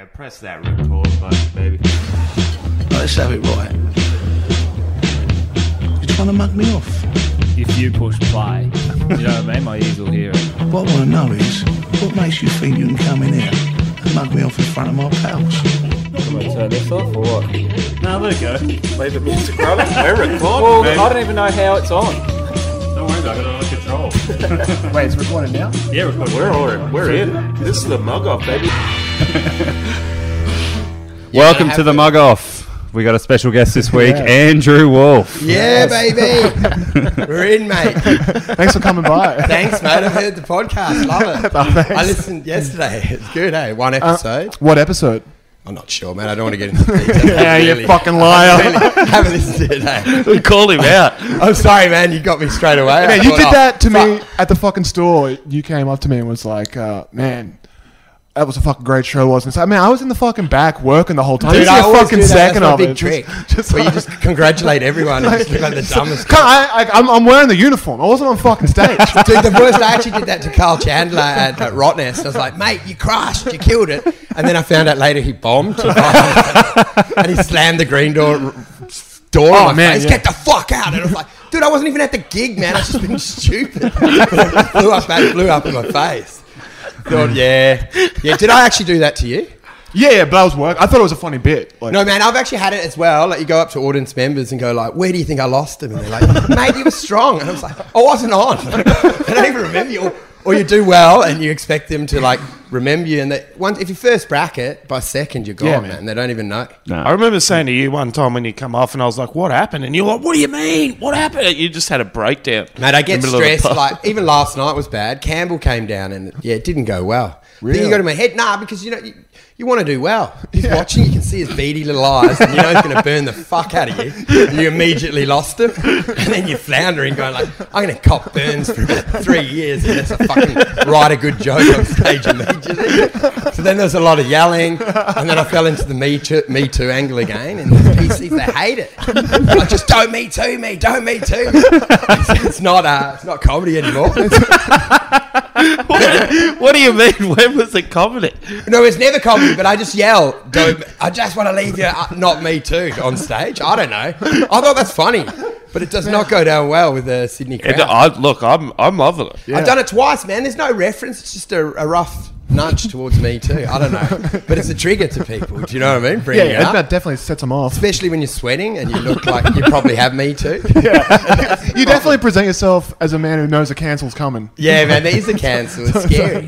Yeah, press that record button, baby. Let's have it right. You're trying to mug me off. if you push play. You know what I mean? My ears will hear it. What I want to know is, what makes you think you can come in here and mug me off in front of my pals? Can we turn this off or what? No, there you go. Leave the music running. We're recording. Well, man. I don't even know how it's on. Don't worry about it, I got it under control. Wait, it's recording now? Yeah, record. We're all, we're in. This is the mug off, baby. Welcome to the Mug Off. We got a special guest this week, Andrew Wolf. Yeah, baby. We're in, mate. Thanks for coming by. Thanks, mate. I've heard the podcast. Love it. Oh. I listened yesterday. It's good, eh? One episode. What episode? I'm not sure, man. I don't want to get into the details. Yeah, you Really. fucking liar. I haven't listened to it, eh? We called him out. I'm sorry, man. You got me straight away. I Man, you thought, did oh, that to me at the fucking store. You came up to me and was like, uh, man, that was a fucking great show, wasn't it? I mean, I was in the fucking back working the whole time. Dude, I a always fucking do that. second That's my of big it. trick. Just, just Where you like- just congratulate everyone and just look like the dumbest. I, I, I'm, I'm wearing the uniform. I wasn't on fucking stage. Dude, the worst, I actually did that to Carl Chandler at, at Rottnest. I was like, mate, you crushed, you killed it. And then I found out later he bombed. and he slammed the green door door Oh, my man, face. yeah. Get the fuck out. And I was like, dude, I wasn't even at the gig, man. I was just being stupid. it flew up, flew up in my face. Yeah. Yeah, did I actually do that to you? yeah, yeah, but I was working. I thought it was a funny bit. Like, No, man, I've actually had it as well. Like, you go up to audience members and go like, "Where do you think I lost him?" And they're like, "Mate, you were strong." And I was like, "I wasn't on. I don't even remember you." Or, or you do well and you expect them to like remember you, and they, once if you first bracket by second, you're gone, Yeah, man. man. They don't even know. I remember saying to you one time when you come off, and I was like, "What happened?" And you're like, "What do you mean? What happened?" You just had a breakdown. Mate, I get in the middle of the stressed. pub. Like even last night was bad. Campbell came down and yeah, it didn't go well. Then Really? you go to my head, nah, because you know you, you want to do well. He's watching, you can see his beady little eyes, and you know he's going to burn the fuck out of you. You immediately lost him, and then you're floundering, going like, I'm going to cop burns for about three years, and that's a fucking write a good joke on stage immediately. So then there's a lot of yelling, and then I fell into the me too, me too angle again, and the PCs they hate it. Like just don't me too me, don't me too. me. It's, it's not uh, it's not comedy anymore. what do you mean? When was it comedy? No, it's never comedy, but I just yell, don't, I just want to leave you, uh, not me too, on stage. I don't know. I thought that's funny, but it does not go down well with the Sydney crowd. And I, look, I'm I'm loving it. I've done it twice, man. There's no reference. It's just a, a rough nudge towards me too. I don't know. But it's a trigger to people. Do you know what I mean? yeah, Bringing it yeah, up. that definitely sets them off. Especially when you're sweating and you look like you probably have me too. Yeah, You definitely present yourself as a man who knows a cancel's coming. Yeah, man, there is a cancel. It's scary.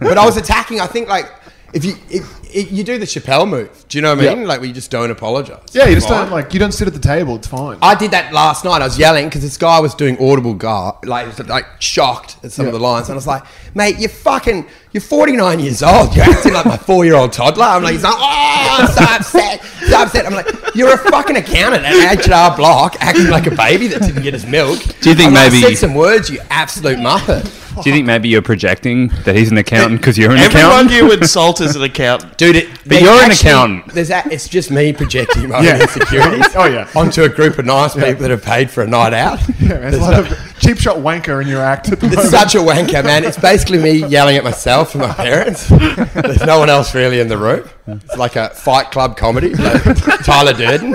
but I was attacking. I think like if you if, if you do the Chappelle move, do you know what I mean? Yeah. Like we just don't apologize. Yeah, you just Fine. don't like you don't sit at the table. It's fine. I did that last night. I was yelling because this guy was doing audible guy, like like shocked at some of the lines, and I was like, "Mate, you're fucking, you're 49 years old. You're acting like my four year old toddler." I'm like, "He's like, oh, I'm so upset, so upset." I'm like, "You're a fucking accountant at H&R Block, acting like a baby that didn't get his milk." Do you think I'm like, maybe- said some words, you absolute muppet, Do you think maybe you're projecting that he's an accountant because you're an Everyone accountant? you insult is an accountant. dude? It, there's you're an accountant. There's a, it's just me projecting my Yeah. own insecurities. Oh, yeah. onto a group of nice people that have paid for a night out. Yeah, man, there's a lot of cheap shot wanker in your act at the It's moment. such a wanker, man. It's basically me yelling at myself and my parents. There's no one else really in the room. It's like a fight club comedy. like Tyler Durden.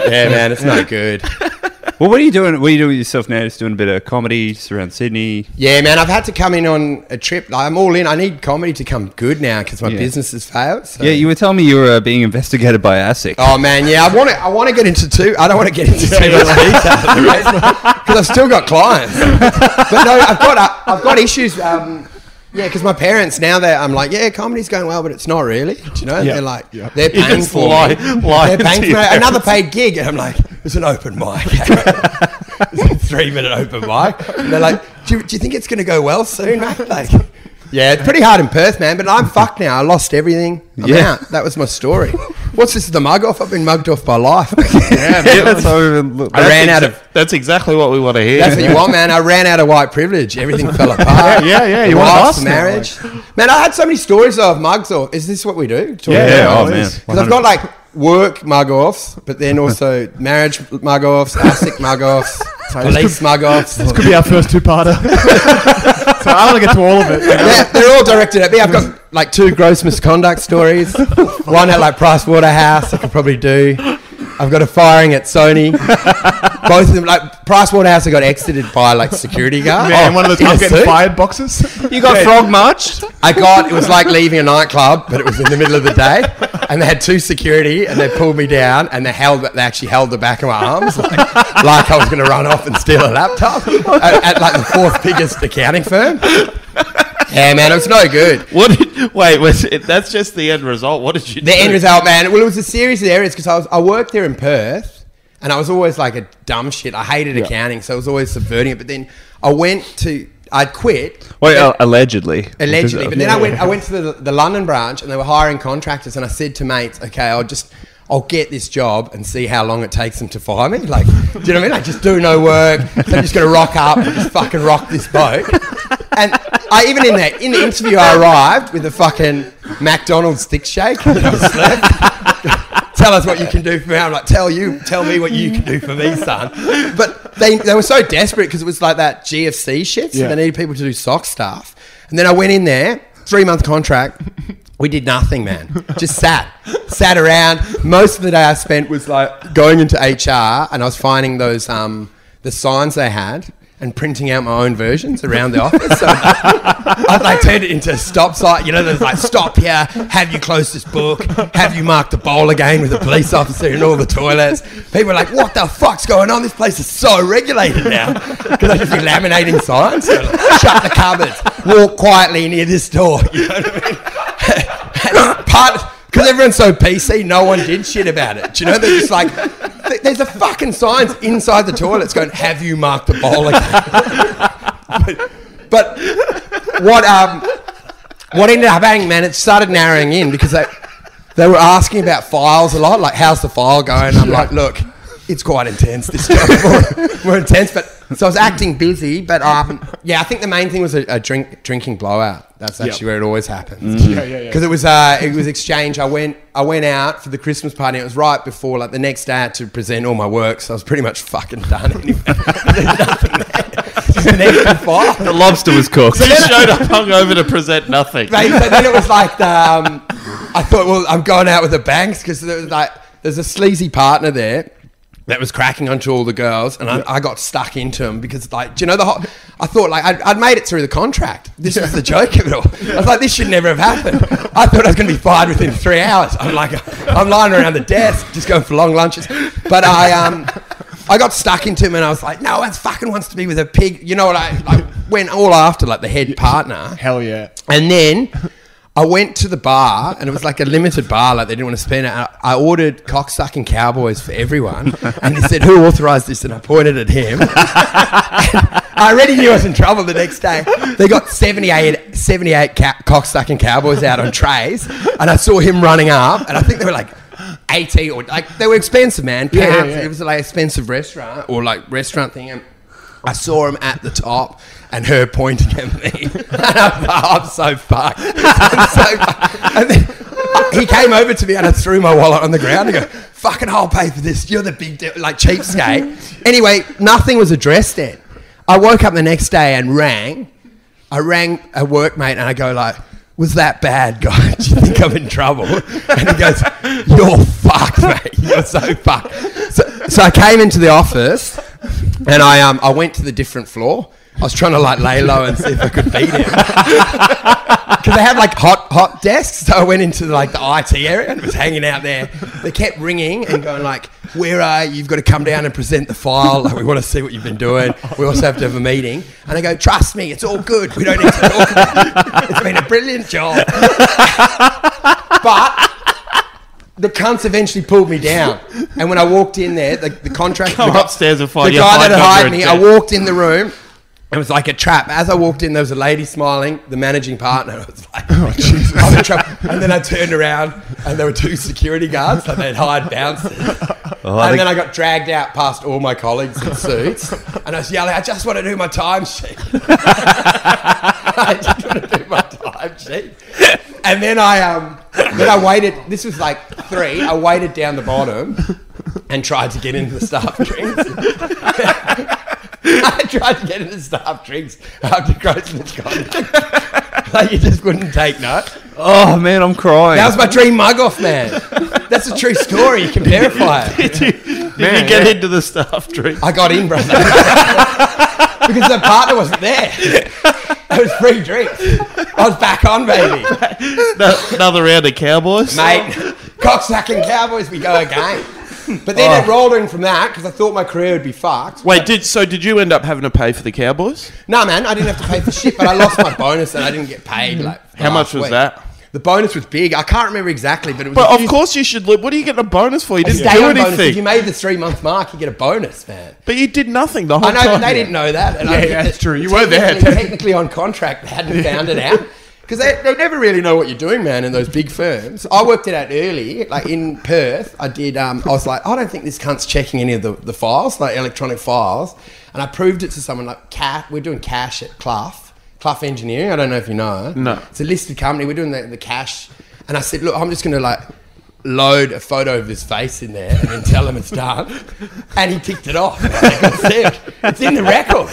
Yeah, man, it's no good. Well, what are you doing? What are you doing with yourself now? Just doing a bit of comedy just around Sydney. Yeah, man, I've had to come in on a trip. Like, I'm all in. I need comedy to come good now because my Yeah. business has failed. so- Yeah, you were telling me you were uh, being investigated by ASIC. Oh man, yeah, I want to. I want to get into two. I don't want to get into too much detail because I've still got clients. But no, I've got uh, I've got issues. Um, yeah, because my parents now they I'm like, yeah, comedy's going well, but it's not really. Do you know? Yeah, They're like, yeah. they're paying for lie- me. lying They're paying to for your me. another paid gig, and I'm like, it's an open mic. it's a three minute open mic. And they're like, do you, do you think it's going to go well soon, mate? Like. Yeah, it's pretty hard in Perth, man. But I'm fucked now. I lost everything. I'm Yeah. out. That was my story. What's this? The mug off? I've been mugged off by life. yeah, that's how we look. I ran That's out of. That's exactly what we want to hear. That's what you want, man. I ran out of white privilege. Everything fell apart. Yeah, yeah, The you want wife's us now, marriage. Man, I had so many stories of mugs off. Is this what we do? Talk Yeah, yeah, oh, man. Because I've got like work mug offs, but then also marriage mug offs, ASIC mug offs, police mug offs. This could be our first two-parter. So I want to get to all of it. they're, they're all directed at me. I've got like two gross misconduct stories. One at like Price Waterhouse, I could probably do. I've got a firing at Sony. Both of them, like Price Waterhouse, I got exited by like security guard. Man, one of those in a I'm getting fired boxes. You got frog marched? I got it was like leaving a nightclub, but it was in the middle of the day, and they had two security, and they pulled me down, and they held they actually held the back of my arms, like, like I was going to run off and steal a laptop at, at like the fourth biggest accounting firm. Yeah, man, it was no good. What? Did, wait, was it, that's just the end result. What did you? The do? end result, man. Well, it was a series of areas because I was I worked there in Perth, and I was always like a dumb shit. I hated accounting, so I was always subverting it. But then I went to I'd quit. Wait, Then- uh, allegedly. Allegedly, but then Yeah, I went. I went to the, the London branch, and they were hiring contractors. And I said to mates, "Okay, I'll just I'll get this job and see how long it takes them to fire me. Like, do you know what I mean? Like, just do no work. So I'm just gonna rock up and just fucking rock this boat." And I even in that in the interview, I arrived with a fucking McDonald's stick shake. that I was left. Tell us what you can do for me. I'm like, tell you, tell me what you can do for me, son. But they, they were so desperate because it was like that GFC shit. So Yeah. they needed people to do SOX stuff. And then I went in there, three month contract. We did nothing, man. Just sat, sat around. Most of the day I spent was like going into HR and I was finding those um, the signs they had and printing out my own versions around the office. So I turned it into a stop sign. You know, there's like stop here. Have you closed this book? Have you marked the bowl again with a police officer in all the toilets? People are like, what the fuck's going on? This place is so regulated now. Because I just be laminating signs. So like, Shut the cupboards. Walk quietly near this door. You know what I mean? Part because everyone's so PC, no one did shit about it. Do you know? They're just like, th- there's a fucking signs inside the toilets going, "Have you marked the bowl again?" but, but what um what ended up happening, man? It started narrowing in because they they were asking about files a lot, like how's the file going? I'm like, look, it's quite intense. This job more, more intense, but so I was acting busy, but um, yeah, I think the main thing was a, a drink drinking blowout. That's actually where it always happens. Yeah, yeah, yeah. Because it was uh, it was exchange. I went I went out for the Christmas party. It was right before like the next day I had to present all my work, so I was pretty much fucking done anyway. There's nothing there. Just an empty file. The lobster was cooked. You showed up hungover to present nothing. Mate, so then it was like the, um, I thought, well, I'm going out with the banks because there was like there's a sleazy partner there that was cracking onto all the girls, and I, I got stuck into him because like, do you know the whole? I thought like I'd, I'd made it through the contract. This was the joke of it all. I was like, this should never have happened. I thought I was going to be fired within three hours. I'm like, I'm lying around the desk just going for long lunches, but I um. I got stuck into him and I was like, no one fucking wants to be with a pig. You know what I like went all after like the head partner. Hell yeah. And then I went to the bar, and it was like a limited bar, like they didn't want to spend it. I ordered cocksucking cowboys for everyone, and he said, "Who authorised this?" And I pointed at him. I already knew I was in trouble the next day. They got 78, 78 ca- cocksucking cowboys out on trays, and I saw him running up, and I think they were like. 80 or like they were expensive man Yeah, yeah, yeah. it was like expensive restaurant or like restaurant thing and I saw him at the top and her pointing at me. and I'm, I'm so fucked. I'm so fucked. And then he came over to me and I threw my wallet on the ground and go, fucking I'll pay for this. You're the big, de- like cheapskate. anyway, nothing was addressed then. I woke up the next day and rang. I rang a workmate and I go like, was that bad, guy? Do you think I'm in trouble? And he goes, you're fucked, mate. You're so fucked. So, so I came into the office and I um I went to the different floor. I was trying to like lay low and see if I could beat him. Because they had like hot hot desks, so I went into like the IT area and was hanging out there. They kept ringing and going like, "Where are you? You've got to come down and present the file. Like, we want to see what you've been doing. We also have to have a meeting." And I go, "Trust me, it's all good. We don't need to talk about it. It's been a brilliant job." but the cunts eventually pulled me down. And when I walked in there, the, the contract Come the upstairs and find the guy that hired me. I walked in the room. It was like a trap. As I walked in, there was a lady smiling, the managing partner. I was like, oh, Jesus. I'm in trouble. And then I turned around and there were two security guards that they'd hired bouncers. Oh, and think- then I got dragged out past all my colleagues in suits. And I was yelling, I just want to do my timesheet. I just want to do my timesheet. And then I um then I waited this was like three. I waited down the bottom and tried to get into the staff drinks. I tried to get into staff drinks after Grossman's gone. like you just wouldn't take no. Oh man, I'm crying. That was my dream mug off, man. That's a true story. You can verify it. Did you get into the staff drink? I got in, brother. because the partner wasn't there. It was free drinks. I was back on, baby. No- Another round of Cowboys? Mate, cocksucking Cowboys, we go again. But then it oh. rolled in from that because I thought my career would be fucked. Wait, did so? Did you end up having to pay for the Cowboys? No, man, I didn't have to pay for shit, but I lost my bonus and I didn't get paid. Mm-hmm. Like, for How much last was week. that? The bonus was big. I can't remember exactly, but it was. But of few- course you should. Live. What are you getting a bonus for? You didn't stay do on bonus. anything. If you made the three month mark, you get a bonus, man. but you did nothing the whole I know, time. but they didn't know that. And I Yeah, yeah, that's true. You were there. technically- Technically on contract, they hadn't found it out. Because they, they never really know what you're doing, man, in those big firms. I worked it out early, like in Perth. I did, um, I was like, I don't think this cunt's checking any of the, the files, like electronic files. And I proved it to someone like Cat. We're doing cash at Clough, Clough Engineering. I don't know if you know. No. It's a listed company. We're doing the, the cash. And I said, look, I'm just going to like load a photo of his face in there and then tell him it's done. And he ticked it off. Like, "That's sick. It's in the record.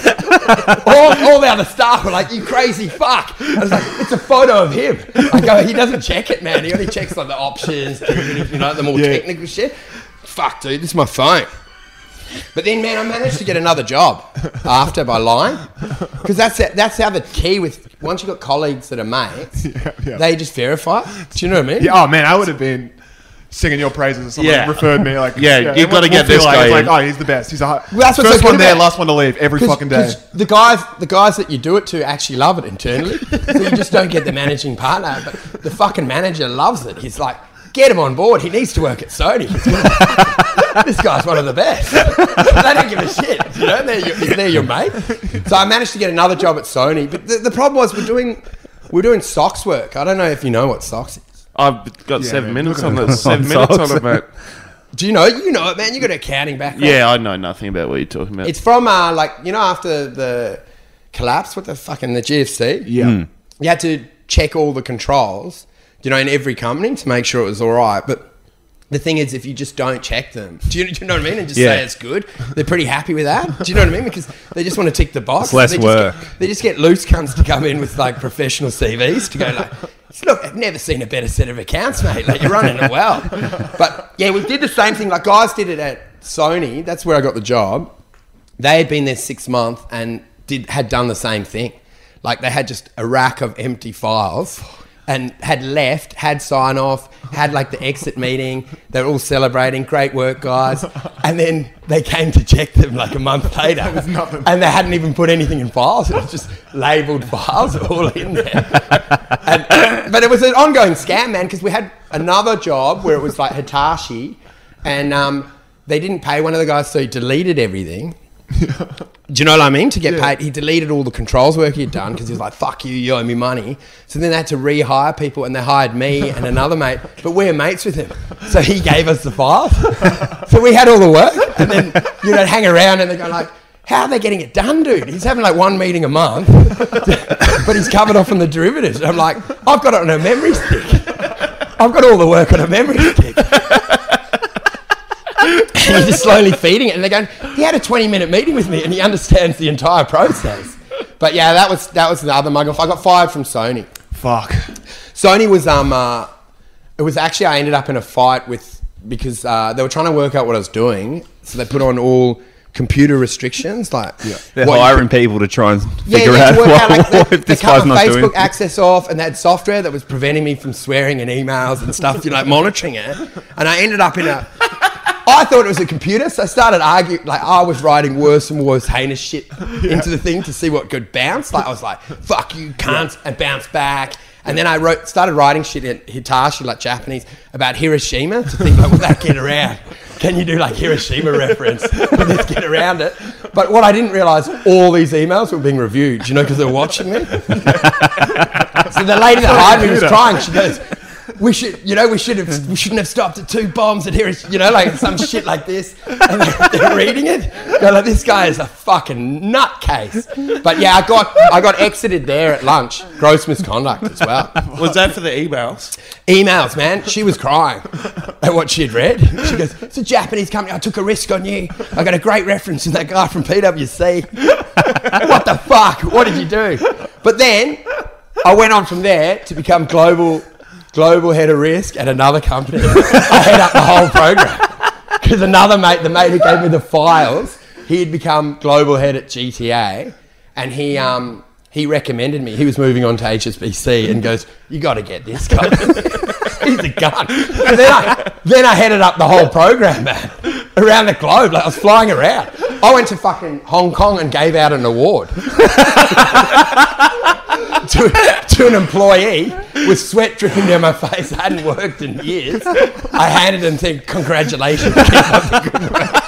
All, all the other staff were like, you crazy fuck. I was like, it's a photo of him. I go, he doesn't check it, man. He only checks like the options, you know, the more technical shit. Fuck, dude, this is my phone. But then, man, I managed to get another job after by lying, because that's that's how the key with once you got colleagues that are mates, yeah. they just verify. Do you know what I mean? Yeah, oh man, I would have been singing your praises if someone Yeah. referred me. Like, Yeah, you and gotta we'll get this like, guy It's like, oh, he's the best. He's a hi- Well, that's what's first so one there, last one to leave every Cause, fucking day. the guys, the guys that you do it to actually love it internally. so you just don't get the managing partner, but the fucking manager loves it. He's like, get him on board. He needs to work at Sony. this guy's one of the best. they don't give a shit. You know, they're your, they're your mate. So I managed to get another job at Sony, but the, the problem was we're doing we're doing SOX work. I don't know if you know what SOX is. I've got seven man, minutes on at it. Seven minutes on SOX. it, mate. Do you know? You know it, man. You got accounting background. Yeah, I know nothing about what you're talking about. It's from uh, like you know after the collapse, what the fucking the GFC. yeah. You had to check all the controls, you know, in every company to make sure it was all right. But the thing is, if you just don't check them, do you, do you know what I mean, and just Yeah. say it's good, they're pretty happy with that. Do you know what I mean? Because they just want to tick the box. It's less they just work. Get, they just get loose cunts to come in with like professional CVs to go like. Look, I've never seen a better set of accounts, mate. Like you're running it well, but yeah, we did the same thing. Like guys did it at Sony. That's where I got the job they had been there six months and did had done the same thing. Like they had just a rack of empty files and had left, had sign off, had like the exit meeting. They were all celebrating, great work, guys. And then they came to check them like a month later, nothing. and they hadn't even put anything in files. It was just labelled files all in there. And, but it was an ongoing scam, man, because we had another job where it was like Hitachi, and um, they didn't pay one of the guys, so he deleted everything. Do you know what I mean? To get paid, he deleted all the controls work he had done because he was like, "Fuck you, you owe me money." So then they had to rehire people, and they hired me and another mate, but we're mates with him, so he gave us the files. so we had all the work, and then you know, hang around, and they go like, "How are they getting it done, dude?" He's having like one meeting a month, but he's covered off on the derivatives. And I'm like, "I've got it on a memory stick. I've got all the work on a memory stick." and you're just slowly feeding it. And they're going, he had a 20 minute meeting with me and he understands the entire process. But yeah, that was that was the other mug off. I got fired from Sony. Fuck. Sony was um uh, it was actually I ended up in a fight with because uh, they were trying to work out what I was doing, so they put on all computer restrictions like They're what you hiring people to try and yeah, figure yeah, out what, out like what they, if this guy's not Facebook doing. access off, and they had software that was preventing me from swearing in emails and stuff, you know, like monitoring it. And I ended up in a. I thought it was a computer, so I started arguing. Like I was writing worse and worse heinous shit into the thing to see what could bounce. Like I was like, "Fuck you, cunt," and bounce back. And then I wrote, started writing shit in Hitachi, like Japanese, about Hiroshima to think like, will that get around? Can you do like Hiroshima reference? Will this get around it? But what I didn't realize, all these emails were being reviewed, you know, because they're watching me. so the lady that hired me was crying. She goes, we should, you know, we should have, we shouldn't have stopped at two bombs and here is, you know, like some shit like this. And they're, reading it. They're like, this guy is a fucking nutcase. But yeah, I got, I got exited there at lunch. Gross misconduct as well. Was that for the emails? Emails, man. She was crying at what she'd read. She goes, It's a Japanese company. I took a risk on you. I got a great reference from that guy from PwC. what the fuck? What did you do? But then I went on from there to become global global head of risk at another company. I head up the whole program. Because another mate, the mate who gave me the files, he had become global head at GTA and he um he recommended me. He was moving on to HSBC and goes, "You got to get this guy. He's a gun." And then I then I headed up the whole program, man, around the globe. Like I was flying around. I went to fucking Hong Kong and gave out an award to, to an employee with sweat dripping down my face. I hadn't worked in years. I handed him, said, "Congratulations." Keep up the good work."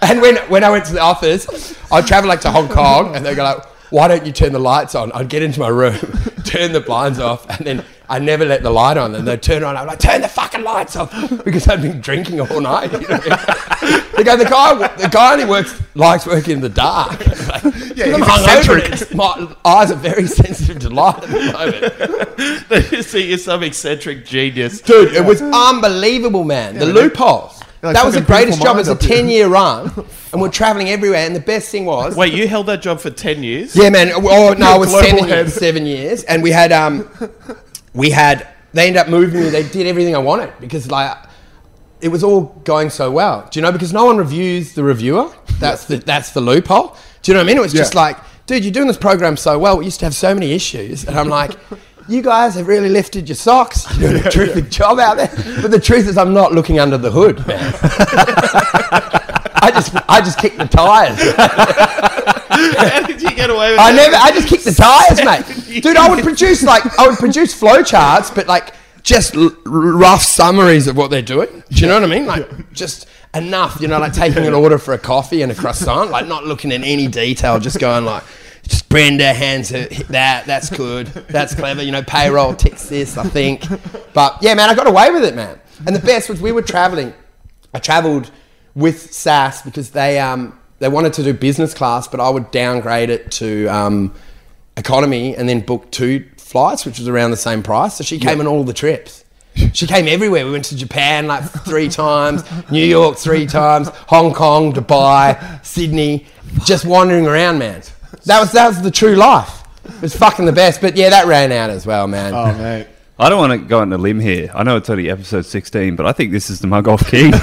And when, when I went to the office, I'd travel like to Hong Kong and they'd go like, why don't you turn the lights on? I'd get into my room, turn the blinds off, and then I never let the light on. And they'd turn on. I'm like, turn the fucking lights off because I'd been drinking all night. You know? they go, the guy, the guy only works, likes working in the dark. Like, yeah, I'm hungover. My eyes are very sensitive to light at the moment. you see, you're some eccentric genius. Dude, it was unbelievable, man. the loopholes. like that was the greatest job. It was a minds up here. 10 year run, and we're traveling everywhere. And the best thing was, Wait, you held that job for 10 years? yeah, man. Oh no, it was global seven years, seven years, and we had um, we had. They ended up moving me. They did everything I wanted because like it was all going so well. Do you know? Because no one reviews the reviewer. That's the that's the loophole. Do you know what I mean? It was just like, dude, you're doing this program so well. We used to have so many issues, and I'm like. You guys have really lifted your socks. You're doing a terrific job out there. But the truth is, I'm not looking under the hood, man. I just, I just kick the tires. How did you get away with I that? never. I just kicked the tires, mate. Dude, I would produce like I would produce flowcharts, but like just l- rough summaries of what they're doing. Do you know what I mean? Like just enough. You know, like taking an order for a coffee and a croissant, like not looking at any detail, just going like. Just Brenda hands her hit that. That's good. That's clever. You know, payroll ticks this. I think. But yeah, man, I got away with it, man. And the best was we were traveling. I travelled with SAS because they um they wanted to do business class, but I would downgrade it to um, economy and then book two flights, which was around the same price. So she came on all the trips. She came everywhere. We went to Japan like three times, New York three times, Hong Kong, Dubai, Sydney, just wandering around, man. That was that was the true life. It was fucking the best. But yeah, that ran out as well, man. Oh, mate. I don't want to go on a limb here. I know it's only episode 16, but I think this is the Mug Off King.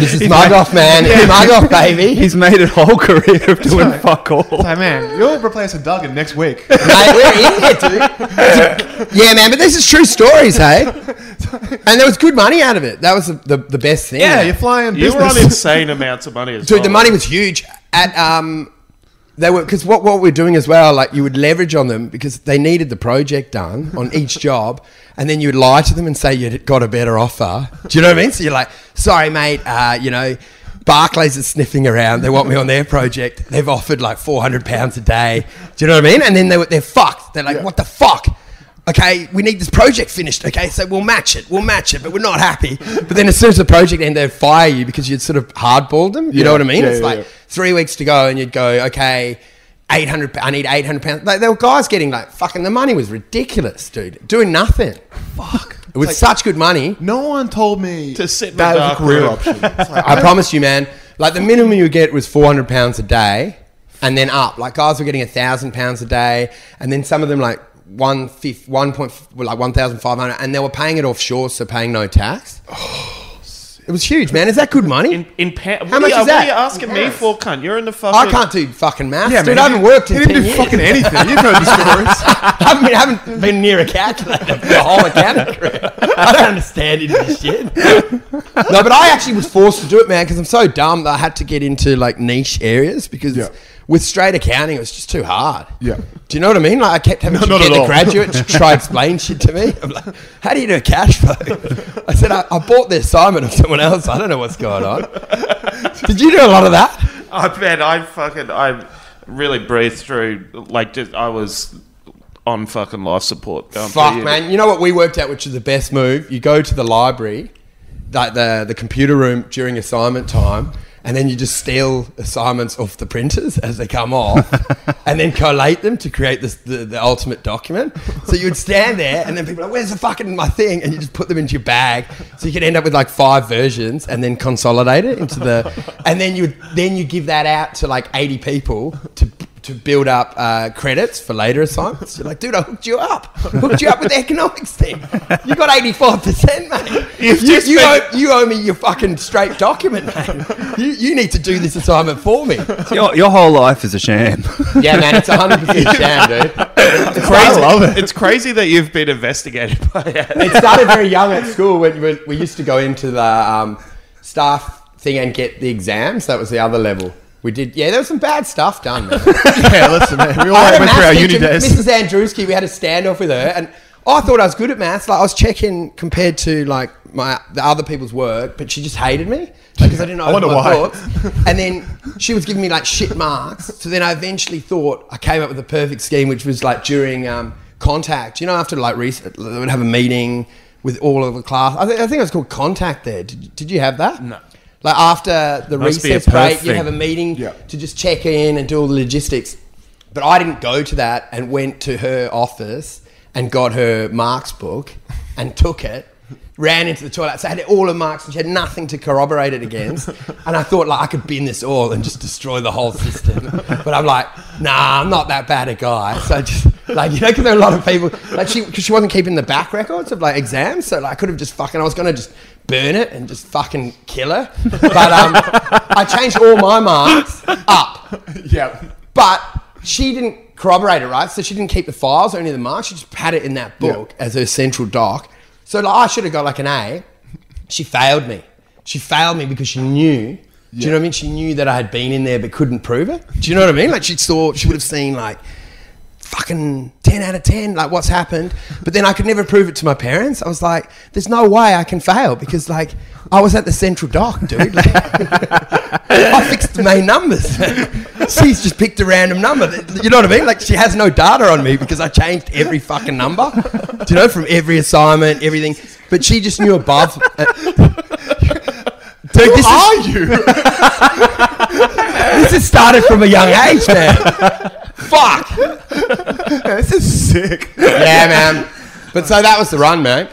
This is mug off, man. Mug off, baby. He's made a whole career of doing fuck all. Hey, man, you'll replace a Duggan next week. Mate, we're in here, dude. yeah, man, but this is true stories, hey? And there was good money out of it. That was the, the, the best thing. yeah, man. you're flying You were on insane amounts of money as well. Dude, well. the money was huge. At um, they were because what what we're doing as well, like you would leverage on them because they needed the project done on each job, and then you would lie to them and say you'd got a better offer. Do you know what I mean? So you're like, sorry, mate, uh, you know. Barclays is sniffing around. They want me on their project. They've offered like four hundred pounds a day. Do you know what I mean? And then they were, they're fucked. They're like, what the fuck? Okay, we need this project finished. Okay, so we'll match it. We'll match it, but we're not happy. But then as soon as the project ends, they'd fire you because you'd sort of hardballed them. You Yeah, know what I mean? yeah, it's yeah, like yeah. Three weeks to go, and you'd go, okay, eight hundred. I need eight hundred pounds. Like, there were guys getting like fucking. The money was ridiculous, dude. Doing nothing. Fuck. It was such good money. No one told me To sit in that was a career room. option. Like, I promise you, man. Like the minimum you get was four hundred pounds a day, and then up. Like guys were getting a thousand pounds a day, and then some of them like one fifth, one point, like one thousand five hundred, and they were paying it offshore, so paying no tax. It was huge, man. Is that good money? In, in pa- How are much you, is uh, What that? are you asking me for, cunt? You're in the fucking... I can't do fucking maths, yeah, dude. man, I haven't you- worked in you didn't ten do years. fucking anything. You've heard the stories. I haven't been, haven't been near a calculator for the whole accounting career. I don't understand any of this shit. No, but I actually was forced to do it, man, because I'm so dumb that I had to get into like niche areas because Yeah. With straight accounting it was just too hard. Yeah. Do you know what I mean? Like I kept having No, to not get the all. graduate to try and explain shit to me. I'm like, how do you do a cash flow? I said, I, I bought the assignment of someone else. I don't know what's going on. Did you do a lot of that? I man, I fucking I really breathed through like just I was on fucking life support. Going Fuck, you. man. You know what we worked out, which is the best move? You go to the library, like the, the computer room during assignment time, and then you just steal assignments off the printers as they come off, and then collate them to create this, the, the ultimate document. So you would stand there, and then people are like, where's the fucking my thing? And you just put them into your bag. So you could end up with like five versions and then consolidate it into the, and then you then you give that out to like 80 people to to build up uh, credits for later assignments. You're like, dude, I hooked you up. hooked you up with the economics thing. You got 85%, mate. You, just you, been- owe, you owe me your fucking straight document, mate. You, you need to do this assignment for me. Your, your whole life is a sham. Yeah, man, it's 100% sham, dude. Crazy. love it. It's crazy that you've been investigated by it. It started very young at school when we, we used to go into the um, staff thing and get the exams. That was the other level. We did, yeah, there was some bad stuff done, man. yeah, listen, man. We all I had a went through our maths uni teacher, days. Mrs. Andrewski. We had a standoff with her, and I thought I was good at maths. Like I was checking compared to like my the other people's work, but she just hated me because I didn't know I wonder my why. thoughts. And then she was giving me like shit marks. So then I eventually thought I came up with a perfect scheme, which was like during um, contact. You know, after like recent, they would have a meeting with all of the class. I, think I think it was called contact. There, did, did you have that? No. Like after the Must recess break, Perth you'd have a meeting Yeah. to just check in and do all the logistics. But I didn't go to that and went to her office and got her marks book and took it, ran into the toilet. So I had all her marks and she had nothing to corroborate it against. And I thought like I could bin this all and just destroy the whole system. But I'm like, nah, I'm not that bad a guy. So I just like you know, because there are a lot of people like she because she wasn't keeping the back records of like exams. So like I could have just fucking I was gonna just burn it and just fucking kill her. But um, I changed all my marks up. yeah. But she didn't corroborate it, right? So she didn't keep the files or any of the marks. She just had it in that book as her central doc. So like, I should have got like an A. She failed me. She failed me because she knew. Do you know what I mean? She knew that I had been in there but couldn't prove it. Do you know what I mean? Like she saw, she would have seen like fucking 10 out of 10, like what's happened. But then I could never prove it to my parents. I was like, there's no way I can fail because like I was at the central dock, dude. Like, I fixed the main numbers. She's just picked a random number. You know what I mean? Like she has no data on me because I changed every fucking number. You know from every assignment, everything? But she just knew above. Uh, Dude, this Are is, you? this has started from a young age, man. Fuck. this is sick. Yeah, man. But so that was the run, man.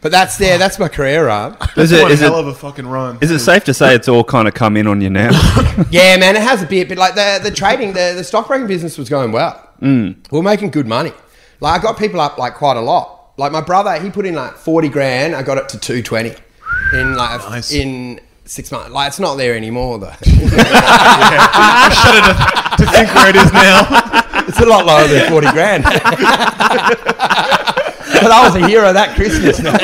But that's there. That's my career run. Is it, One is, hell it, of a fucking run. is it safe to say it's all kind of come in on you now? Yeah, man. It has a bit, but like the the trading, the the stockbroking business was going well. Mm. We are making good money. Like I got people up like quite a lot. Like my brother, he put in like forty grand. I got it to two twenty in like a- Nice. in six months. Like it's not there anymore though. to think where it is now. it's a lot lower than forty grand. but I was a hero that Christmas, man.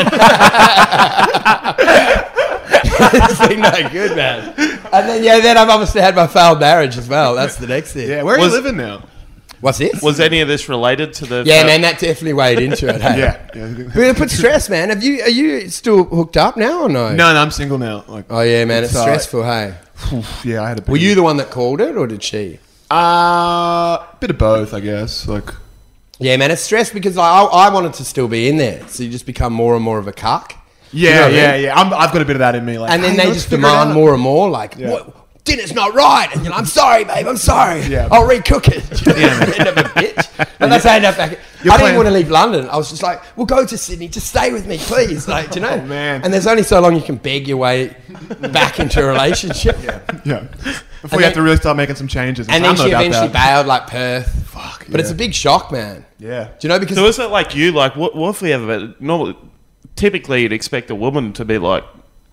it's been no good, man. And then yeah, then I've obviously had my failed marriage as well. That's the next thing. Yeah, where are Was- you living now? What's this? Was any of this related to the? yeah, man, that definitely weighed into it. Hey? Yeah. yeah. But it stress, man. Have you are you still hooked up now or no? No, no, I'm single now. Like, Oh yeah, man, it's, uh, stressful. Hey, yeah, I had a. were you the one that called it or did she? Uh, bit of both, I guess. Like, Yeah, man, it's stress because I, I wanted to still be in there, so you just become more and more of a cuck. yeah, know what I yeah, mean? yeah. I'm, I've got a bit of that in me. Like, And then hey, they just demand more and more, like, Yeah. what? Dinner's not right, and you're like, I'm sorry, babe, I'm sorry. Yeah. I'll recook it. end up a bitch. And that's how I end up back. I didn't playing- want to leave London. I was just like, we'll go to Sydney. Just stay with me, please. Like, do you know? Oh, man. And there's only so long you can beg your way back into a relationship. Yeah. Before you then- have to really start making some changes. And I'm then she about eventually that. bailed like Perth. Fuck. But it's a big shock, man. Yeah. Do you know because So is it like you? Like, what, what if we have a normally? Typically, you'd expect a woman to be like,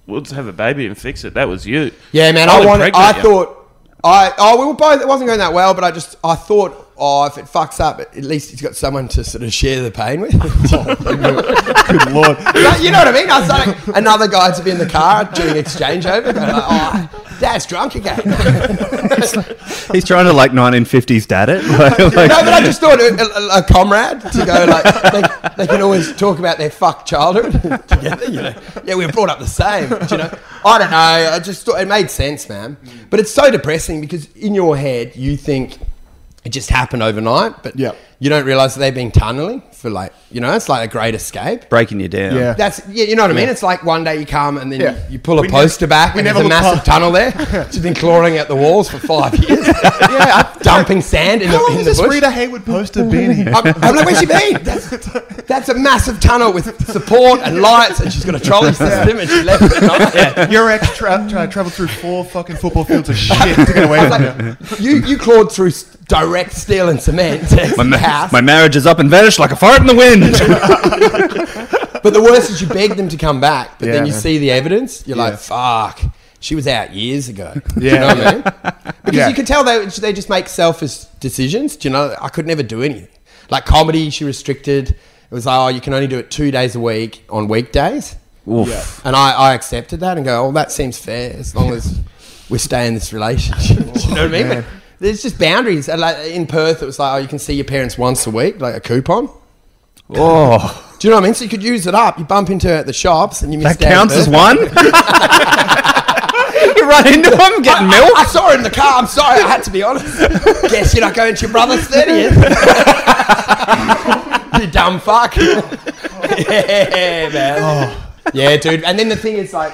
"We'll just have a baby and fix it." That was you. Yeah, man. I'll I wanted. I you. thought. I oh we were both. It wasn't going that well, but I just I thought oh if it fucks up, at least he's got someone to sort of share the pain with. Oh, good lord. You know what I mean? I was like another guy to be in the car doing exchange over, going oh, dad's drunk again. He's trying to like 1950s dad it. Like, like- no, but I just thought a, a, a comrade to go like they, they can always talk about their fuck childhood together. You know, yeah, we were brought up the same. You know, I don't know. I just thought it made sense, man. But it's so depressing because in your head you think it just happened overnight. But Yeah. you don't realize that they've been tunneling for like, you know, it's like a great escape. Breaking you down. Yeah. That's yeah, you know what I mean. It's like one day you come and then Yeah. you, you pull a We poster nev- back we and never there's a look massive past- tunnel there. She's been clawing at the walls for five years. yeah, dumping sand in How the long in has the this bush. Rita Hayworth poster been here? I'm, I'm like, where's she been? That's, that's a massive tunnel with support and lights, and she's got a trolley system, and she left it. at night. Yeah. Your ex tra- tra- traveled through four fucking football fields of shit to get away from you. You you clawed through s- direct steel and cement to My, the ma- house. my marriage is up and vanished like a fart in the wind. But the worst is you beg them to come back, but then you see the evidence, you're Yeah. like, fuck. She was out years ago. Do Yeah. you know what I mean? Because Yeah. you can tell they, they just make selfish decisions. Do you know? I could never do anything. Like comedy, she restricted. It was like, oh, you can only do it two days a week on weekdays. Oof. And I, I accepted that and go, oh, that seems fair as long as we stay in this relationship. Do you know what I mean? There's just boundaries. And like in Perth, it was like, oh, you can see your parents once a week, like a coupon. Oh, Do you know what I mean? So you could use it up. You bump into her at the shops and you miss that counts as one. you run into him, getting milk. I saw her in the car. I'm sorry. I had to be honest. Guess you're not going to your brother's 30th. you dumb fuck. yeah, man. Oh. Yeah, dude. And then the thing is, like,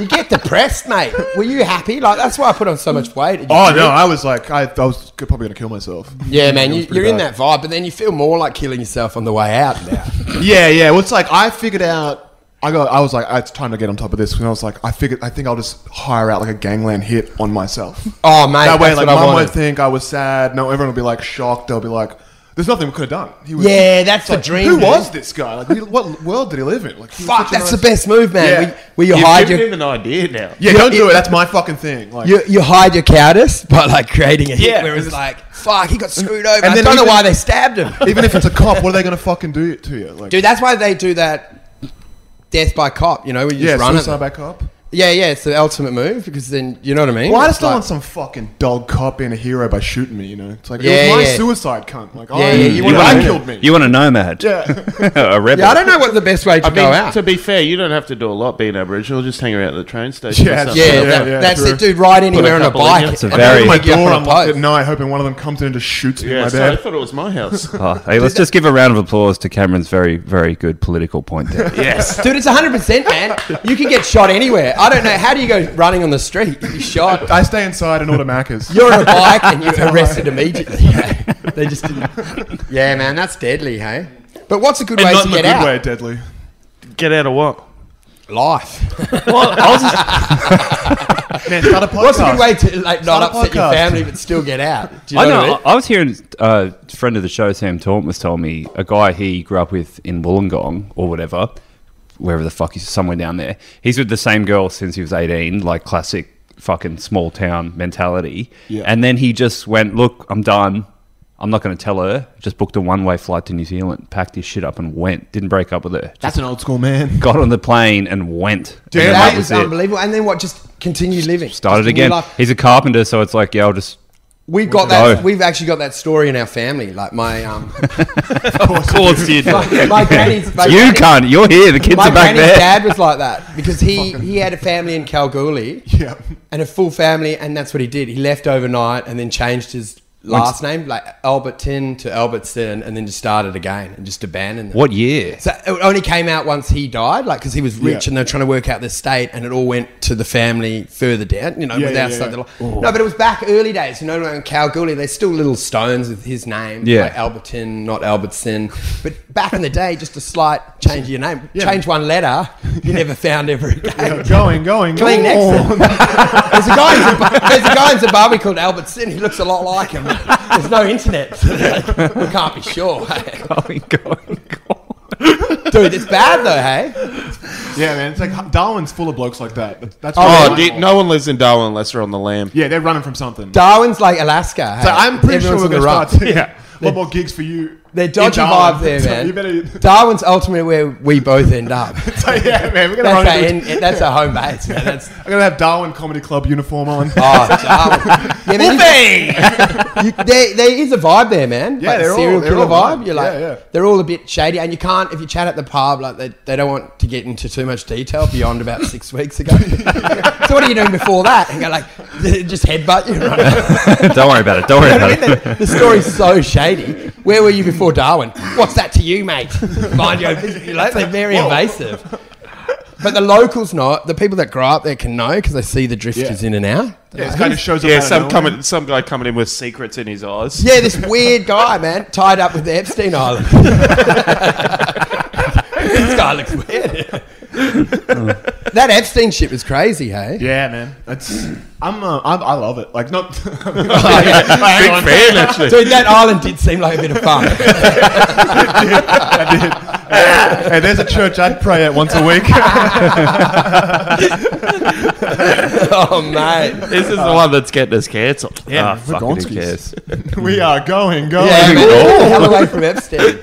you get depressed, mate. Were you happy? Like, that's why I put on so much weight. You Oh no. I was like, I, I was probably gonna kill myself. Yeah, man. It You, was pretty you're in bad. that vibe, but then you feel more like killing yourself on the way out now. Yeah, yeah. Well, it's like I figured out. I got. I was like, ah, it's time to get on top of this. And I was like, I figured. I think I'll just hire out like a gangland hit on myself. Oh, mate. that way, that's like, what I mum wanted. won't think I was sad. No, everyone will be like shocked. They'll be like, "There's nothing we could have done." He was, Yeah, that's It's the like, dream. Who dude. was this guy? Like, what world did he live in? Like, Fuck, such a that's the best move, man. Yeah. Where, where you You've hide given your him an idea now. Yeah, don't do it. That's my fucking thing. Like, you, you hide your cowardice by like creating a hit Yeah. where it's like, fuck, he got screwed over. And I then don't know why they stabbed him. even if it's a cop, what are they gonna fucking do to you? Like, Dude, that's why they do that death by cop, you know, where you yeah, just run suicide it. by cop. Yeah, yeah, it's the ultimate move because then, you know what I mean? Well, I It's just don't like- want some fucking dog cop being a hero by shooting me. You know, it's like Yeah, it was my yeah. suicide cunt. Like, Yeah, I, yeah, you you, wanna- I killed me. You want a nomad? yeah. a rebel. Yeah, I don't know what the best way to I go mean, out. to be fair, you don't have to do a lot being Aboriginal. Just hang around at the train station. Yeah, or something. yeah, Yeah, that- yeah, that's true. it, dude. Ride anywhere on a couple in bike. you. It's a very- then my pick you up door on a unlocked post. at night, hoping one of them comes in and just shoots me in Yeah, my so I bed. thought it was my house. Oh, hey, let's just give a round of applause to Cameron's very, very good political point there. yes. Dude, it's 100%, man. You can get shot anywhere. I don't know. How do you go running on the street? You shot. I stay inside and order Macca's. You're on a bike and you're arrested immediately. they just didn't. Yeah, man, that's deadly, hey? But what's a good and way not to in the get good out? way, deadly. Get out of what? Life. Man, start a podcast. What's a good way to like not Start a upset your podcast. family but still get out? Do you I know, know. what I mean? I, I was hearing uh, a friend of the show, Sam Taunton, was telling me a guy he grew up with in Wollongong or whatever, wherever the fuck he's somewhere down there. He's with the same girl since he was eighteen, like classic fucking small town mentality. Yeah. And then he just went, "Look, I'm done. I'm not going to tell her." Just booked a one way flight to New Zealand, packed his shit up, and went. Didn't break up with her. Just That's an old school man. got on the plane and went. Dude, and that that is was it. unbelievable. And then what? Just continue living. Started Just again. He's a carpenter, so it's like, yeah, I'll just. We've got Go. that. We've actually got that story in our family. Like my um, Of course, you my, my granny's. My You granny- can't. You're here. The kids My are back granny's there. dad was like that because he he had a family in Kalgoorlie. Yeah. and a full family, and that's what he did. He left overnight and then changed his last name, like Albertin to Albertson, and then just started again and just abandoned them. What year? So it only came out once he died, like because he was rich Yeah. and they're trying to work out the state, and it all went to the family further down, you know, Yeah, without yeah, something. yeah. like- No, but it was back early days, you know, in Kalgoorlie. There's still little stones with his name, Yeah. like Albertin, not Albertson. But back in the day, just a slight change of your name, Yeah. change one letter, you never found ever again. Yeah, going, going, Clean going. next. there's a guy. In Zimbabwe, there's a guy in Zimbabwe called Albert Sin. He looks a lot like him. There's no internet. So like, we can't be sure. Going, going, going. Dude, it's bad though, hey. Yeah, man. It's like Darwin's full of blokes like that. That's- That's Oh, why- dude, no one lives in Darwin unless they're on the lam. Yeah, they're running from something. Darwin's like Alaska. Hey? So I'm pretty Everyone's sure we're on going to start run. seeing a lot more gigs for you They're dodgy In Darwin. there, man. you better- Darwin's ultimately where we both end up. So, yeah, man, we're gonna That's run our, end, that's our home base, man. That's I'm gonna have Darwin Comedy Club uniform on. oh, Darwin. Yeah, man, you, there, there is a vibe there, man. Yeah, like they're a all- serial they're killer all vibe. vibe. You're like, Yeah, yeah. they're all a bit shady, and you can't if you chat at the pub, like they, they don't want to get into too much detail beyond about six weeks ago. so what are you doing before that? And go like, just headbutt you. and run away. Don't worry about it. Don't worry about it. the, the story's so shady. Where were you before Darwin? What's that to you, mate? Mind your business. You know, they're very invasive. But the locals not. The people that grow up there can know because they see the drifters Yeah. in and out. Yeah, it kind of shows up. Yeah, some coming, some guy coming in with secrets in his eyes. Yeah, this weird guy, man, tied up with the Epstein Island. this guy looks weird. that Epstein shit was crazy, hey? Yeah, man. That's I'm, uh, I'm I love it. Like not Big fan, actually. Dude, that island did seem like a bit of fun. Hey, there's a church I'd pray at once a week. oh, mate. This is the one that's getting us cancelled. Yeah, Ah, we're fuck it, who cares? we are going, going. Yeah, man, the hell away from Epstein.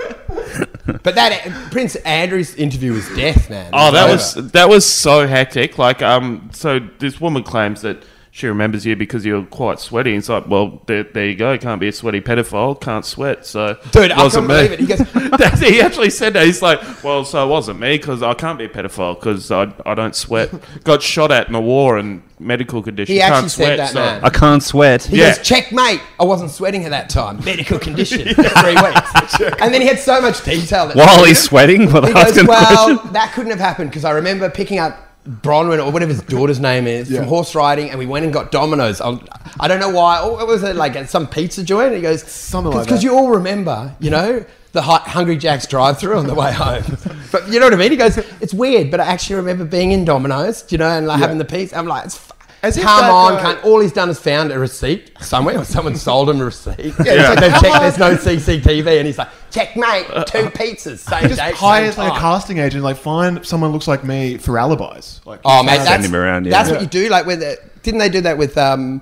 But that Prince Andrew's interview was death, man. Oh, that over. was that was so hectic. Like, um, so this woman claims that she remembers you because you're quite sweaty. And It's like, well, there, there you go. Can't be a sweaty pedophile. Can't sweat. So Dude, I wasn't couldn't me. believe it. He goes, That's- he actually said that. He's like, well, so it wasn't me because I can't be a pedophile because I, I don't sweat. Got shot at in a war and medical condition. He can't actually said sweat. that, so man. I can't sweat. He Yeah. goes, checkmate. I wasn't sweating at that time. Medical condition three weeks. and then he had so much detail. That While he's sweating? Well, he that's goes, well, question. that couldn't have happened because I remember picking up Bronwyn or whatever his daughter's name is Yeah. from horse riding, and we went and got Domino's. I'll, I don't know why. Oh, what was it like at some pizza joint? And he goes, Something like Because you all remember, you know. The Hu- Hungry Jack's drive-through on the way home, but you know what I mean. He goes, "It's weird, but I actually remember being in Domino's, you know, and like Yeah. having the pizza. I'm like, it's As if come on, guy- cunt. All he's done is found a receipt somewhere, or someone sold him a receipt. Yeah, it's like they've checked. There's no CCTV, and he's like, checkmate, two pizzas, same Just date, hires same like a time. casting agent. Like find someone looks like me for alibis. Like Oh, mate, found- that's, him around, yeah. that's Yeah. what you do. Like, with the, didn't they do that with um,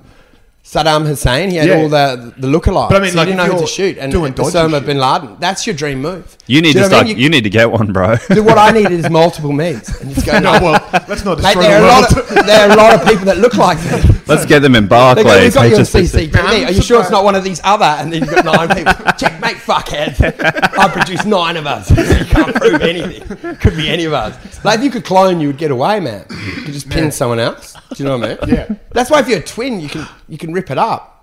Saddam Hussein? He had Yeah. all the the lookalikes. But I mean, so like, he didn't if know who to you're shoot. And doing dodgy Osama shit. bin Laden. That's your dream move. You need Do to know what I start. mean? You, need to get one, bro. Dude, what I need is multiple me's. And just go, no, no, well, let's not Mate, destroy there the are, a world. lot of, there are a lot of people that look like me. Let's get them in They go, we've got you on HSBC. CCTV. Are you sure it's not one of these other? And then you've got nine people. Checkmate, fuckhead. I produced nine of us. you can't prove anything. Could be any of us. Like, if you could clone, you would get away, man. You could just pin someone else. Do you know what I mean? Yeah. That's why if you're a twin, you can you can rip it up.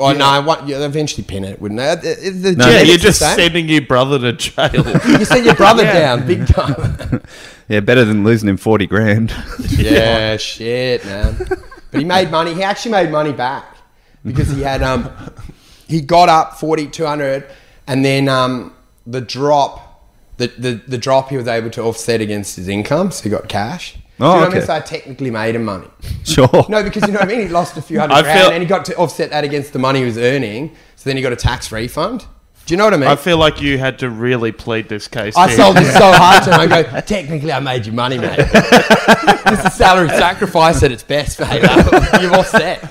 Oh, no, I want, you'll eventually pin it, wouldn't it? The- the- the No, yeah, you're just same. sending your brother to jail. You send your brother down big time. Yeah, better than losing him forty grand. Yeah, shit, man. But he made money. He actually made money back because he had um he got up 40 200 and then um the drop the, the the drop he was able to offset against his income, so he got cash. Oh, Do Oh, you know what I mean? So I technically made him money. Sure. No, because you know what I mean. He lost a few hundred I grand, feel- and he got to offset that against the money he was earning. So then he got a tax refund. Do you know what I mean? I feel like you had to really plead this case. I here. sold this so hard to him. I go, technically, I made you money, mate. this is salary sacrifice at its best, mate. You've offset.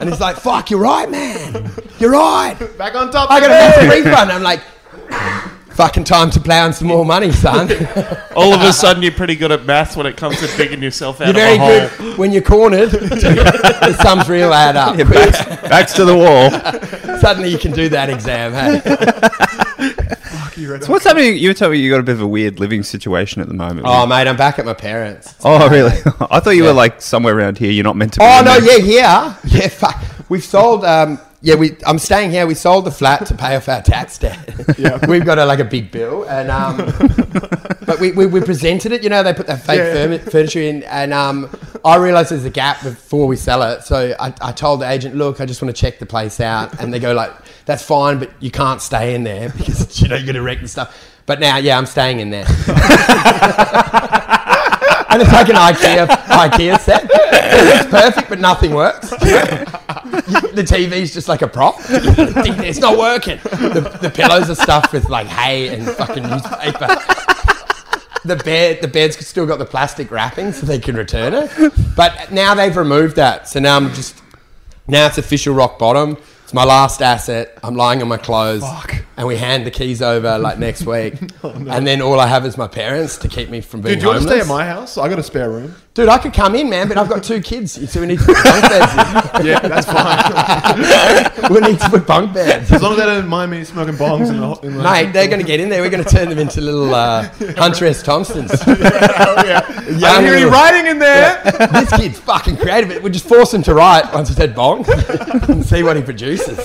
And he's like, fuck, you're right, man. You're right. Back on top. I got a baby. refund. I'm like, fucking time to plow in some more money, son. All of a sudden, you're pretty good at maths when it comes to digging yourself out You're very of a hole. good when you're cornered. the sums real add up. Backs, backs to the wall. Suddenly you can do that exam, hey? So what's happening? You were telling me you got a bit of a weird living situation at the moment. Oh, mate, I'm back at my parents. Oh, really? I thought you Yeah. were like somewhere around here. You're not meant to. Be Oh no, there. yeah, here. Yeah, fuck. We've sold. Um, yeah, we. I'm staying here. We sold the flat to pay off our tax debt. yeah, we've got a, like a big bill, and um, but we, we, we presented it. You know, they put that fake Yeah. furni- furniture in, and um, I realised there's a gap before we sell it. So I, I told the agent, look, I just want to check the place out, and they go like, that's fine, but you can't stay in there because you know you're gonna wreck the stuff. But now, yeah, I'm staying in there. it's like an IKEA IKEA set. It's perfect, but nothing works. the TV's just like a prop. it's not working. The, the pillows are stuffed with like hay and fucking newspaper. The bed, the bed's still got the plastic wrapping, so they can return it. But now they've removed that, so now I'm just now it's official rock bottom. It's my last asset. I'm lying on my clothes, and we hand the keys over like next week, and then all I have is my parents to keep me from being Dude, do you want to homeless. stay at my house? I got a spare room. Dude, I could come in, man, but I've got two kids, so we need to put bunk beds. Yeah, that's fine. In. We need to put bunk beds. As long as they don't mind me smoking bongs in the, in the Mate, they're going to get in there. We're going to turn them into little uh, Hunter S. Thompsons. Oh, yeah. I Young hear you little- writing in there. this kid's fucking creative. We just force him to write once he's had bong and see what he produces.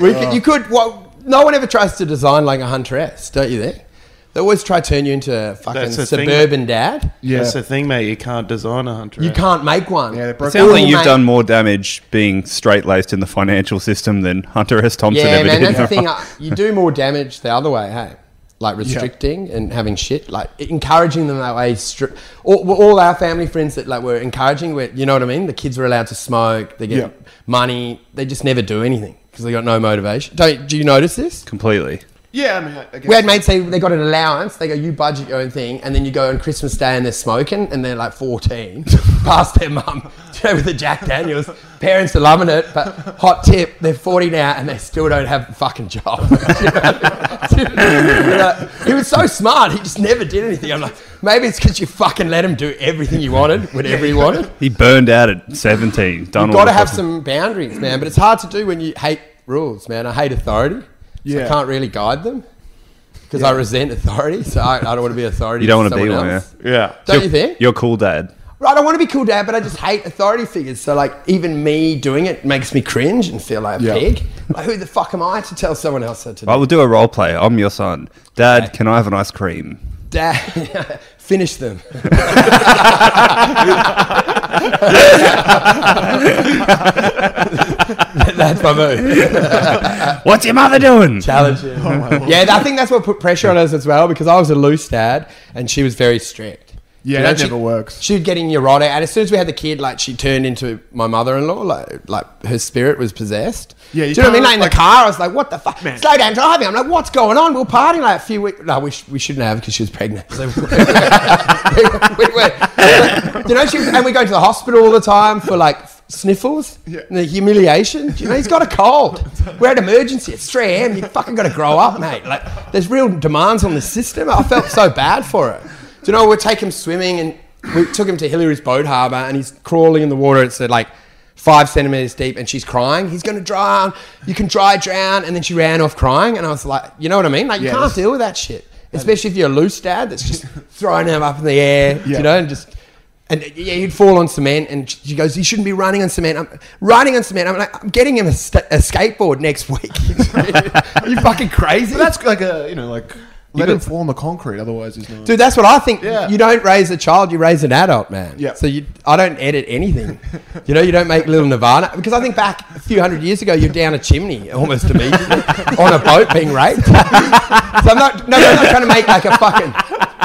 We could, you could. Well, no one ever tries to design like a huntress, don't you think? They always try to turn you into a fucking That's the thing. suburban dad. Yeah. That's the thing, mate. You can't design a hunter. You can't make one. Yeah, they broke It sounds like you've mate- done more damage being straight laced in the financial system than Hunter S. Thompson Yeah, ever man, did. that's the thing. uh, You do more damage the other way, hey? Like restricting and having shit, like encouraging them that way. Stri- all, all our family friends that like were encouraging, where you know what I mean. The kids were allowed to smoke, they get Yeah. money, they just never do anything because they got no motivation. Don't do you notice this? Completely. Yeah, I mean, I, I guess. We had mates say they got an allowance. They go, you budget your own thing, and then you go on Christmas Day and they're smoking, and they're like 14, past their mum, with the Jack Daniels. Parents are loving it, but hot tip, they're 40 now and they still don't have a fucking job. He was so smart, he just never did anything. I'm like, maybe it's because you fucking let him do everything you wanted, whenever he wanted. He burned out at 17. Done You've got to have some boundaries, man. But it's hard to do when you hate rules, man. I hate authority. So I can't really guide them because I resent authority. So I, I don't want to be authority. You don't want to be someone one, yeah. Yeah. Don't you think? You're cool, Dad. Right, I don't want to be cool, dad, but I just hate authority figures. So like, even me doing it makes me cringe and feel like a Yeah. pig. Like, who the fuck am I to tell someone else what to do? I will do a role play. I'm your son. Dad, can I have an ice cream? Dad, finish them. That's my move. What's your mother doing? Challenge you. yeah, I think that's what put pressure on us as well because I was a loose dad and she was very strict. Yeah, You know, that she- never works. She was getting neurotic, and as soon as we had the kid, like she turned into my mother-in-law. Like, like her spirit was possessed. Yeah, you do you know what I mean? Like in like- the car, I was like, "What the fuck? Man. Slow down driving." I'm like, "What's going on?" We were partying like a few weeks. No, we, sh- we shouldn't have because she was pregnant. So we, we were, you know, she was, and we go to the hospital all the time for like sniffles, Yeah. and the humiliation. You know, he's got a cold. We're at emergency. It's 3 a.m. You fucking got to grow up, mate. Like, there's real demands on the system. I felt so bad for it. Do you know, we'd take him swimming and we took him to Hillary's boat harbour and he's crawling in the water. It's uh, like five centimetres deep and she's crying. He's going to drown. You can dry drown. And then she ran off crying. And I was like, you know what I mean? Like, you Yeah, can't deal with that shit. Especially if you're a loose dad that's just throwing him up in the air, Yeah. you know, and just. And uh, yeah, he'd fall on cement, and she goes, "You shouldn't be running on cement." I'm riding on cement. I'm like, "I'm getting him a, sta a skateboard next week." Are you fucking crazy? But that's like a, you know, like, let him fall on the concrete, otherwise he's not. Dude, that's what I think. Yeah. You don't raise a child, you raise an adult, man. Yeah. So you, I don't edit anything. you know, you don't make little Nirvana because I think back a few hundred years ago, you're down a chimney almost immediately on a boat being raped. so I'm not, no, I'm not trying to make like a fucking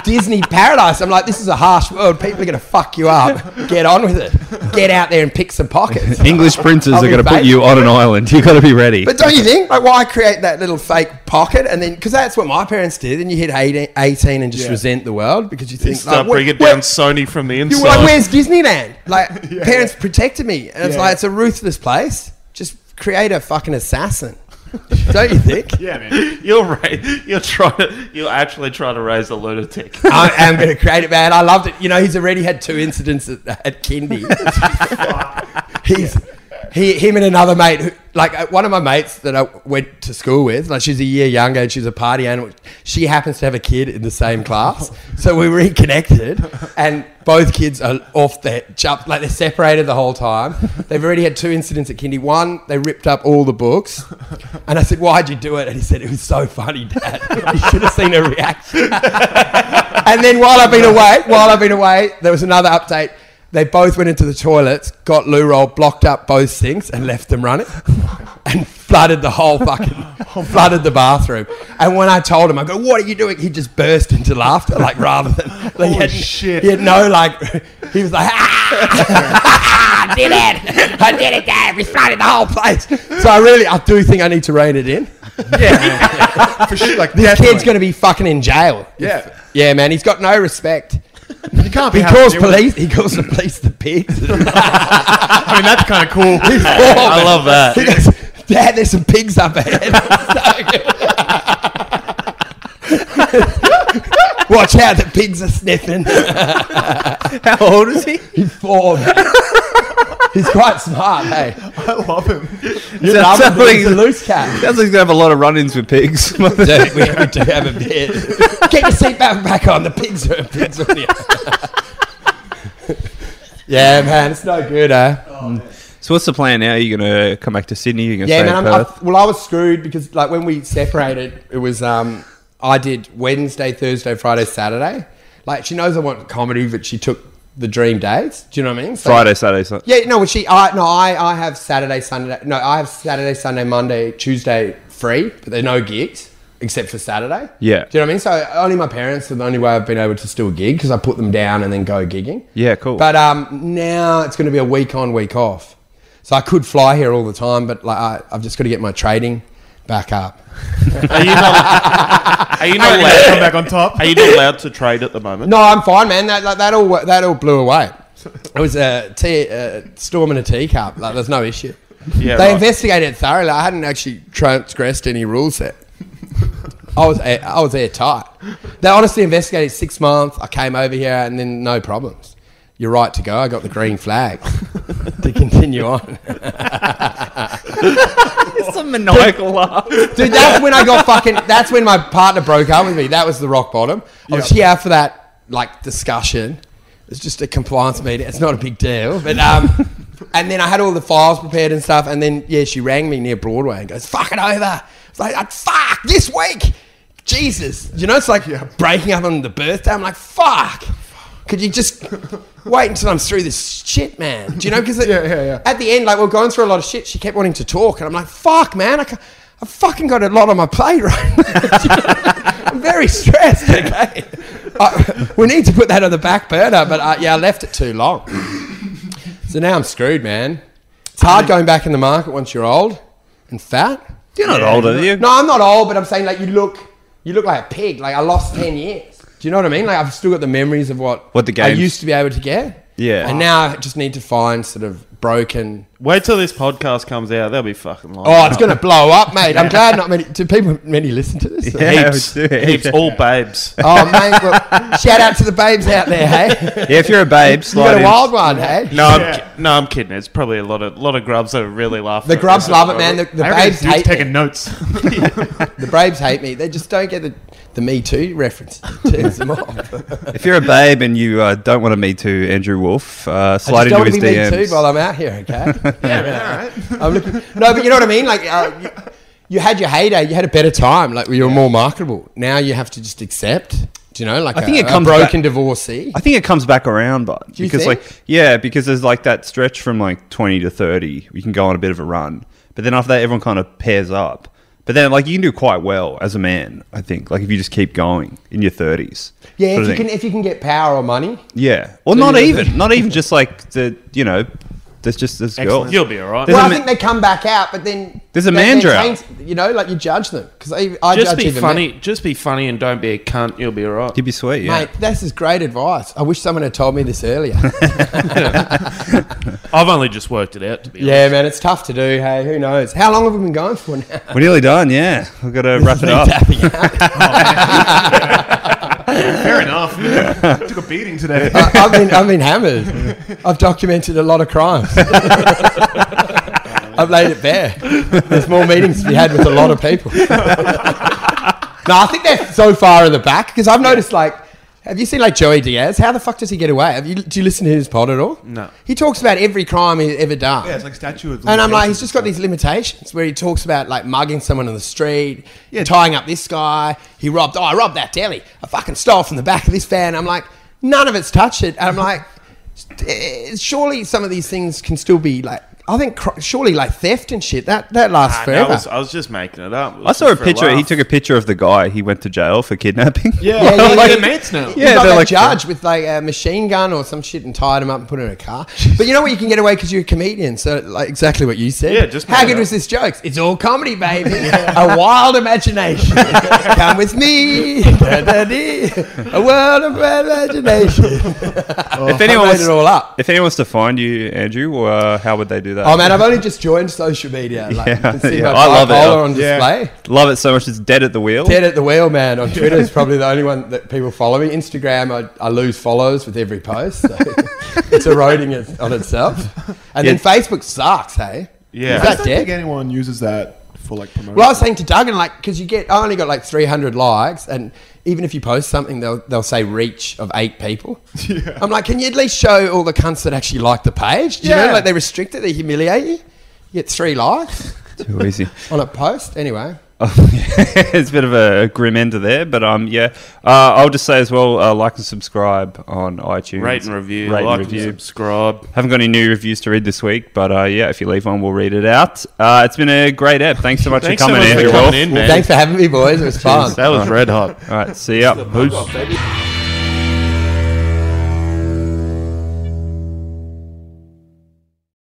Disney paradise. I'm like, this is a harsh world. People are gonna fuck you up. Get on with it. Get out there and pick some pockets. English princes I'll are going to put you on an island. You've got to be ready. But don't you think? Like, why create that little fake pocket and then, because that's what my parents did, and you hit 18, 18 and just Yeah. resent the world because you think, Start like, bringing where- down Sony from the You inside. like, where's Disneyland? Like, parents protected me. And it's Yeah. like, it's a ruthless place. Just create a fucking assassin. Don't you think? yeah, man. You're right. You're trying to. You're actually trying to raise a lunatic. I am going to create it, man. I loved it. You know, he's already had two incidents at, at Kindy. he's he, him and another mate, who, like uh, one of my mates that I went to school with, like she's a year younger and she's a party animal. She happens to have a kid in the same class, so we reconnected, and both kids are off their jump, like they're separated the whole time. They've already had two incidents at Kindy. One, they ripped up all the books, and I said, "Why'd you do it?" And he said, "It was so funny, Dad. You should have seen her reaction." and then while I've been away, while I've been away, there was another update. They both went into the toilets, got loo roll, blocked up both sinks, and left them running, and flooded the whole fucking, flooded the bathroom. And when I told him, I go, "What are you doing?" He just burst into laughter, like rather than like, he had, shit. He had no like. He was like, "Ah, I did it! I did it, Dad! We flooded the whole place." So I really, I do think I need to rein it in. Yeah, yeah. for sure, like, This kid's going to be fucking in jail. Yeah. Yeah, man, he's got no respect. You can't be He having calls to deal with- police. He calls the police the pigs. I mean, that's kind of cool. I love that. He goes, Dad, there's some pigs up ahead. Watch out, the pigs are sniffing. How old is he? He's four. He's quite smart, hey. I love him. You Sounds like- he's a loose cat. Sounds like he's gonna have a lot of run-ins with pigs. We, do have a bit. Get your seatbelt back on. The pigs are pigs on you. yeah, man, it's no good, eh? so what's the plan now? Are you gonna come back to Sydney? You're gonna Yeah, stay man. in I'm, Perth? I, well, I was screwed because like when we separated, it was um, I did Wednesday, Thursday, Friday, Saturday. Like she knows I want comedy, but she took the dream days. Do you know what I mean? So- Friday, Saturday, Sunday. Yeah, no, she, I, no, I, I have Saturday, Sunday, no, I have Saturday, Sunday, Monday, Tuesday free, but there are no gigs except for Saturday. Yeah. Do you know what I mean? So only my parents are the only way I've been able to still gig because I put them down and then go gigging. Yeah, cool. But um, now it's going to be a week on, week off. So I could fly here all the time, but like I, I've just got to get my trading back up. Are you not? Are you not Come allowed? back on top. Are you not allowed to trade at the moment? No, I'm fine, man. That, that, that all that all blew away. It was a tea, uh, storm in a teacup. Like, there's no issue. Yeah, they right. investigated it thoroughly. I hadn't actually transgressed any rules there. I was I was airtight. They honestly investigated six months. I came over here and then no problems. You're right to go. I got the green flag to continue on. It's a maniacal laugh. Dude, that's when I got fucking. That's when my partner broke up with me. That was the rock bottom. I was here for that like discussion. It's just a compliance meeting. It's not a big deal, but um, and then I had all the files prepared and stuff. And then yeah, she rang me near Broadway and goes, "Fuck it over." It's like, like, "Fuck this week." Jesus, you know, it's like you're breaking up on the birthday. I'm like, "Fuck." Could you just wait until I'm through this shit, man? Do you know? Because Yeah, yeah, yeah. at the end, like we're going through a lot of shit. She kept wanting to talk, and I'm like, "Fuck, man! I ca- I've fucking got a lot on my plate right now. I'm very stressed. Okay, I, we need to put that on the back burner, but uh, yeah, I left it too long. So now I'm screwed, man. It's hard going back in the market once you're old and fat. You're not old, are you? No, I'm not old, but I'm saying like you look, you look like a pig. Like I lost ten years. Do you know what I mean? Like I've still got the memories of what What the game I used to be able to get. Yeah. and now I just need to find sort of broken. Wait till this podcast comes out. They'll be fucking lying. Oh, it's gonna blow up, mate. I'm glad not many. Do people many listen to this? Yeah, heaps, we do. heaps, all babes. Oh, mate. Well, shout out to the babes out there, hey. Yeah, if you're a babe, You slide got a in. wild one, hey. No, I'm, ki- no, I'm kidding. It's probably a lot of lot of grubs that are really laughing. The at grubs this love it, man. The, the I reckon babes dude's hate taking me. notes. The babes hate me. They just don't get the, the Me Too reference. It turns them off. If you're a babe and you uh, don't want to meet to Andrew Wolf, uh, I slide just don't into want his to be Me DMs. Too while I'm out here, okay? Yeah, I'm looking. No, but you know what I mean. Like, uh, you, you had your heyday. You had a better time. Like, you were more marketable. Now you have to just accept. Do you know? Like, I think a, it a comes broken back- divorcee. I think it comes back around, but because think? like yeah, because there's like that stretch from like 20 to 30, you can go on a bit of a run, but then after that, everyone kind of pairs up. But then like you can do quite well as a man, I think. Like if you just keep going in your 30s. yeah, if you thing. can, if you can get power or money. yeah, or So not even, not even just like the you know, there's just this girl. You'll be all right. There's well, a I ma- think they come back out, but then There's a they- man they're drought. changed- You know, like you judge them because I, I just judge be even funny. men. Just be funny and don't be a cunt. You'll be all right. You'd be sweet, yeah. Mate, this is great advice. I wish someone had told me this earlier. I've only just worked it out. To be yeah, man, it's tough to do. Hey, who knows? How long have we been going for now? We're nearly done. Yeah, we've got to wrap it up. Fair enough. Took a beating today. I- I've been, I've been hammered. I've documented a lot of crimes. I've laid it bare. There's more meetings to be had with a lot of people. no, I think they're so far in the back because I've noticed like. Have you seen like Joey Diaz? How the fuck does he get away? Have you do you listen to his pod at all? No. He talks about every crime he's ever done. yeah, it's like statue of And I'm like, he's just got these limitations where he talks about like mugging someone on the street, Yeah. tying up this guy. He robbed, oh, I robbed that deli. I fucking stole from the back of this van. I'm like, none of it's touched it. And I'm like, eh, surely some of these things can still be like, I think cr- surely like theft and shit, that, that lasts Ah, no, forever. I, was, I was just making it up. It was I saw a just for picture. He laugh. took a picture of the guy. He went to jail for kidnapping. Yeah, Yeah, yeah, like yeah. they're mates now. He's Yeah, got they're that like- judge with like a machine gun or some shit and tied him up and put him in a car. But you know what? You can get away because you're a comedian. So like exactly what you said. Yeah, just how make it good up. was this joke? It's all comedy, baby. a wild imagination. Come with me. Da-da-dee. a world of imagination. if anyone I made wants, it all up. if anyone wants to find you, Andrew, uh, how would they do that. Oh man, I've only just joined social media. Like, you can see Yeah, my I love it. bipolar on Yeah. display. Love it so much. It's dead at the wheel. Dead at the wheel, man. On Twitter is probably the only one that people follow me. Instagram, I, I lose follows with every post. So it's eroding it on itself. And then Facebook sucks, hey? Yeah. Is I that don't think dead? anyone uses that for like promotion. Well, I was saying to Duggan, like, because you get, I only got like 300 likes, and even if you post something, they'll, they'll say reach of eight people. I'm like, can you at least show all the cunts that actually like the page? Do you Yeah. know, like they restrict it, they humiliate you? You get three likes Too easy. on a post. Anyway, it's a bit of a grim ender there, but um, yeah. Uh, I'll just say as well, uh, like and subscribe on iTunes. Rate and review. Rate like and review. subscribe. Haven't got any new reviews to read this week, but uh, yeah, if you leave one, we'll read it out. Uh, it's been a great ep. Thanks so much Thanks for so coming, much for coming in, man. thanks for having me, boys. It was fun. That was red hot. All right, see ya. Peace.